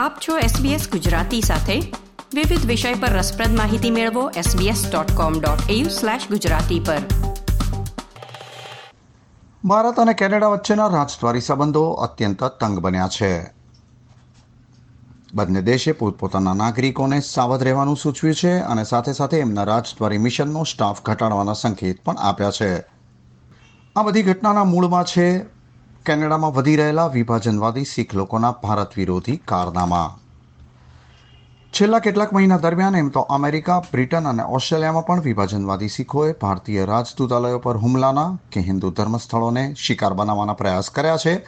આપ છો SBS ગુજરાતી સાથે. વિવિધ વિષય પર રસપ્રદ માહિતી મેળવો sbs.com.au/gujarati પર. ભારત અને કેનેડા વચ્ચેના રાજદ્વારી સંબંધો અત્યંત તંગ બન્યા છે. બંને દેશે પોતપોતાના નાગરિકોને સાવધ રહેવાનું સૂચવ્યું છે અને સાથે સાથે એમના રાજદ્વારી મિશનનો સ્ટાફ ઘટાડવાના સંકેત પણ આપ્યા છે. આ બધી ઘટનાના મૂળમાં છે કેનેડામાં વધી રહેલા વિભાજનવાદી શીખ લોકોના ભારત વિરોધી કારનામા. છેલ્લા કેટલાક મહિના દરમિયાન એમ તો અમેરિકા, બ્રિટન અને ઓસ્ટ્રેલિયામાં પણ વિભાજનવાદી શીખોએ ભારતીય રાજદૂતાલયો પર હુમલાના કે હિન્દુ ધર્મસ્થળોને શિકાર બનાવવાના પ્રયાસ કર્યા છે.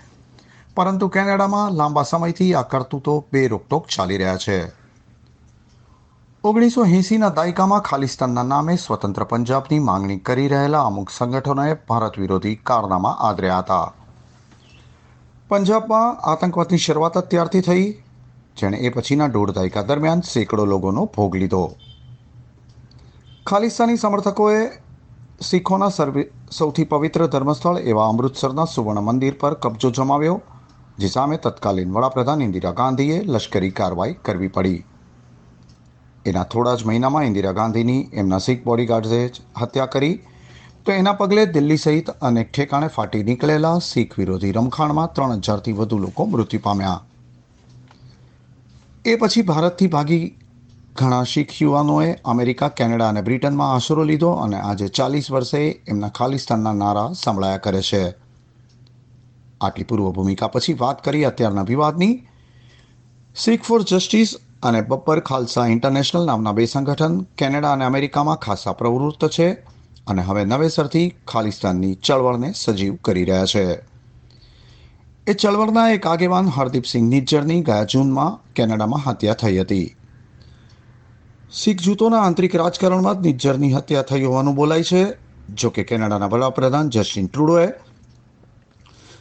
પરંતુ કેનેડામાં લાંબા સમયથી આ કરતૂતો બે રોકટોક ચાલી રહ્યા છે. ઓગણીસો એંસીના દાયકામાં ખાલિસ્તાનના નામે સ્વતંત્ર પંજાબની માંગણી કરી રહેલા અમુક સંગઠનોએ ભારત વિરોધી કારનામા આદર્યા હતા. પંજાબમાં આતંકવાદની શરૂઆત અત્યારથી થઈ, જેણે એ પછીના દોઢ દાયકા દરમિયાન સેંકડો લોકોનો ભોગ લીધો. ખાલિસ્તાની સમર્થકોએ શીખોના સર્વે, સૌથી પવિત્ર ધર્મસ્થળ એવા અમૃતસરના સુવર્ણ મંદિર પર કબજો જમાવ્યો, જે સામે તત્કાલીન વડાપ્રધાન ઇન્દિરા ગાંધીએ લશ્કરી કાર્યવાહી કરવી પડી. એના થોડા જ મહિનામાં ઇન્દિરા ગાંધીની એમના શીખ બોડીગાર્ડ્સે હત્યા કરી તો એના પગલે દિલ્હી સહિત અનેક ઠેકાણે ફાટી નીકળેલા શીખ વિરોધી રમખાણમાં ત્રણ હજારથી વધુ લોકો મૃત્યુ પામ્યા. એ પછી ભારતથી ભાગી ઘણા શીખ યુવાનોએ અમેરિકા, કેનેડા અને બ્રિટનમાં આશરો લીધો અને આજે ચાલીસ વર્ષે એમના ખાલિસ્તાનના નારા સંભળાયા કરે છે. આટલી પૂર્વ ભૂમિકા પછી વાત કરી અત્યારના વિવાદની. શીખ ફોર જસ્ટિસ અને બબ્બર ખાલસા ઇન્ટરનેશનલ નામના બે સંગઠન કેનેડા અને અમેરિકામાં ખાસા પ્રવૃત્ત છે. અને હવે નવેસરથી ખાલિસ્તાનની ચળવળને સજીવ કરી રહ્યા છે. એ ચળવળના એક આગેવાન હરદીપસિંહ નિજ્જરની ગયા જૂનમાં કેનેડામાં હત્યા થઈ હતી. શીખ જૂથોના આંતરિક રાજકારણમાં જ નિજ્જરની હત્યા થઈ હોવાનું બોલાય છે. જો કે કેનેડાના વડાપ્રધાન જસ્ટિન ટ્રુડોએ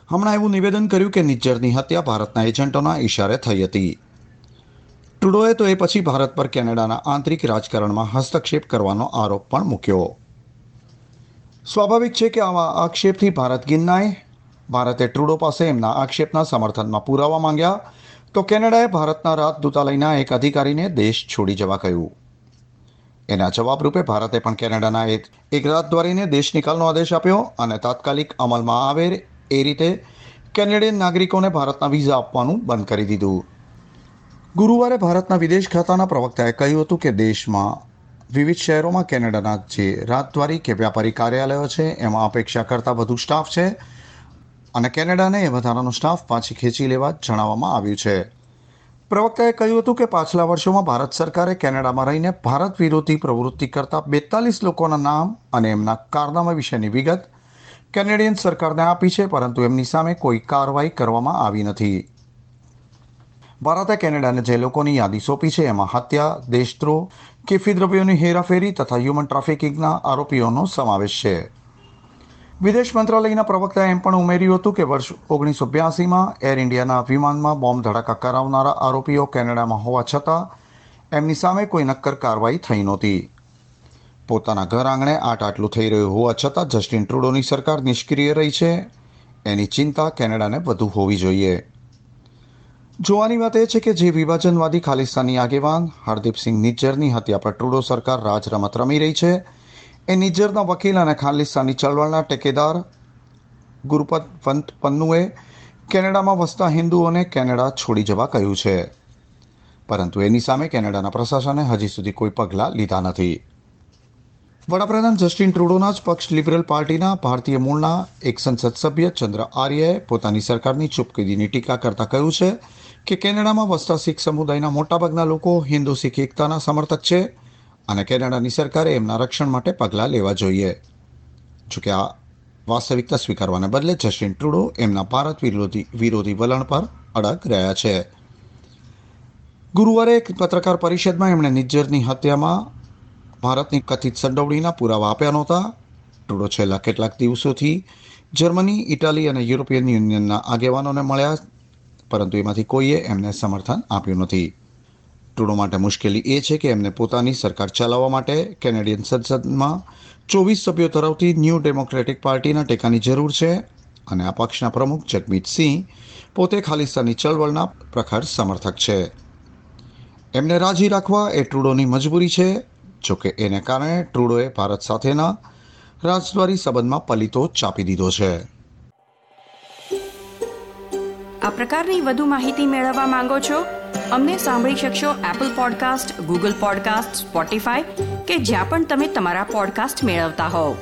હમણાં એવું નિવેદન કર્યું કે નિજ્જરની હત્યા ભારતના એજન્ટોના ઇશારે થઈ હતી. ટ્રુડોએ તો એ પછી ભારત પર કેનેડાના આંતરિક રાજકારણમાં હસ્તક્ષેપ કરવાનો આરોપ પણ મૂક્યો. સ્વાભાવિક છે કે આવા આક્ષેપથી ભારત ગિન્નાએ ભારતે ટ્રુડો પાસે એમના આક્ષેપના સમર્થનમાં પુરાવા માંગ્યા. તો કેનેડાએ ભારતના રાજદૂતાલયના એક અધિકારીને દેશ છોડી જવા કહ્યું. એના જવાબરૂપે ભારતે પણ કેનેડાના એક એક રાજદ્વારીને દેશ નિકાલનો આદેશ આપ્યો અને તાત્કાલિક અમલમાં આવે એ રીતે કેનેડિયન નાગરિકોને ભારતના વિઝા આપવાનું બંધ કરી દીધું. ગુરુવારે ભારતના વિદેશ ખાતાના પ્રવક્તાએ કહ્યું હતું કે દેશમાં વિવિધ શહેરોમાં કેનેડાના જે રાજદ્વારી કે વ્યાપારી કાર્યાલયો છે, એમાં અપેક્ષા કરતાં વધુ સ્ટાફ છે અને કેનેડાને એ વધારાનો સ્ટાફ પાછી ખેંચી લેવા જણાવવામાં આવ્યું છે. પ્રવક્તાએ કહ્યું હતું કે પાછલા વર્ષોમાં ભારત સરકારે કેનેડામાં રહીને ભારત વિરોધી પ્રવૃત્તિ કરતા બેતાલીસ લોકોના નામ અને એમના કારનામા વિશેની વિગત કેનેડિયન સરકારને આપી છે, પરંતુ એમની સામે કોઈ કાર્યવાહી કરવામાં આવી નથી. ભારતે કેનેડાને જે લોકોની યાદી સોંપી છે, એમાં હત્યા, દેશદ્રોહ કેફી દ્રવ્યોની હેરાફેરી તથા હ્યુમન ટ્રાફિકિંગના આરોપીઓનો સમાવેશ છે. વિદેશ મંત્રાલયના પ્રવક્તાએ એમ પણ ઉમેર્યું હતું કે વર્ષ ઓગણીસો બ્યાસીમાં એર ઇન્ડિયાના વિમાનમાં બોમ્બ ધડાકા કરાવનારા આરોપીઓ કેનેડામાં હોવા છતાં એમની સામે કોઈ નક્કર કાર્યવાહી થઈ નહોતી. પોતાના ઘર આંગણે આટ આટલું થઈ રહ્યું હોવા છતાં જસ્ટિન ટ્રુડોની સરકાર નિષ્ક્રિય રહી છે. એની ચિંતા કેનેડાને વધુ હોવી જોઈએ. જોવાની વાત એ છે કે જે વિભાજનવાદી ખાલિસ્તાની આગેવાન હરદીપસિંહ નિજ્જરની હત્યા પર ટ્રુડો સરકાર રાજ રમત રમી રહી છે. એ નિજ્જરના વકીલ અને ખાલિસ્તાની ચળવળના ટેકેદાર ગુરુપત પંત પન્નુએ કેનેડામાં વસતા હિન્દુઓને કેનેડા છોડી જવા કહ્યું છે. પરંતુ એની સામે કેનેડાના પ્રશાસને હજી સુધી કોઈ પગલાં લીધા નથી. વડાપ્રધાન જસ્ટિન ટ્રુડોના જ પક્ષ લિબરલ પાર્ટીના ભારતીય મૂળના એક સંસદ સભ્ય ચંદ્ર આર્યએ પોતાની સરકારની ચૂપકીદીની ટીકા કરતા કહ્યું છે કે કેનેડામાં વસતા શીખ સમુદાયના મોટાભાગના લોકો હિન્દુ, શીખ એકતાના સમર્થક છે અને કેનેડાની સરકારે એમના રક્ષણ માટે પગલાં લેવા જોઈએ. જોકે આ વાસ્તવિકતા સ્વીકારવાને બદલે જસ્ટિન ટ્રુડો એમના ભારત વિરોધી વિરોધી વલણ પર અડગ રહ્યા છે. ગુરુવારે એક પત્રકાર પરિષદમાં એમણે નિજ્જરની હત્યામાં ભારતની કથિત સંડોવણીના પુરાવા આપ્યા નહોતા. ટ્રુડો છેલ્લા કેટલાક દિવસોથી જર્મની, ઇટાલી અને યુરોપિયન યુનિયનના આગેવાનોને મળ્યા, પરંતુ એમાંથી કોઈએ એમને સમર્થન આપ્યું નથી. ટ્રુડો માટે મુશ્કેલી એ છે કે એમને પોતાની સરકાર ચલાવવા માટે કેનેડિયન સંસદમાં ચોવીસ સભ્યો ધરાવતી ન્યૂ ડેમોક્રેટિક પાર્ટીના ટેકાની જરૂર છે અને આ પક્ષના પ્રમુખ જગમીત સિંહ પોતે ખાલિસ્તાની ચળવળના પ્રખર સમર્થક છે. એમને રાજી રાખવા એ ટ્રુડોની મજબૂરી છે જોકે એને કારણે ટ્રુડોએ ભારત સાથેના રાજદ્વારી સંબંધમાં પલિતો ચાપી દીધો છે. આ પ્રકારની વધુ માહિતી મેળવવા માંગો છો? અમને સાંભળી શકશો Apple podcast Google podcast Spotify કે જ્યાં પણ તમે તમારા પોડકાસ્ટ મેળવતા હોવ.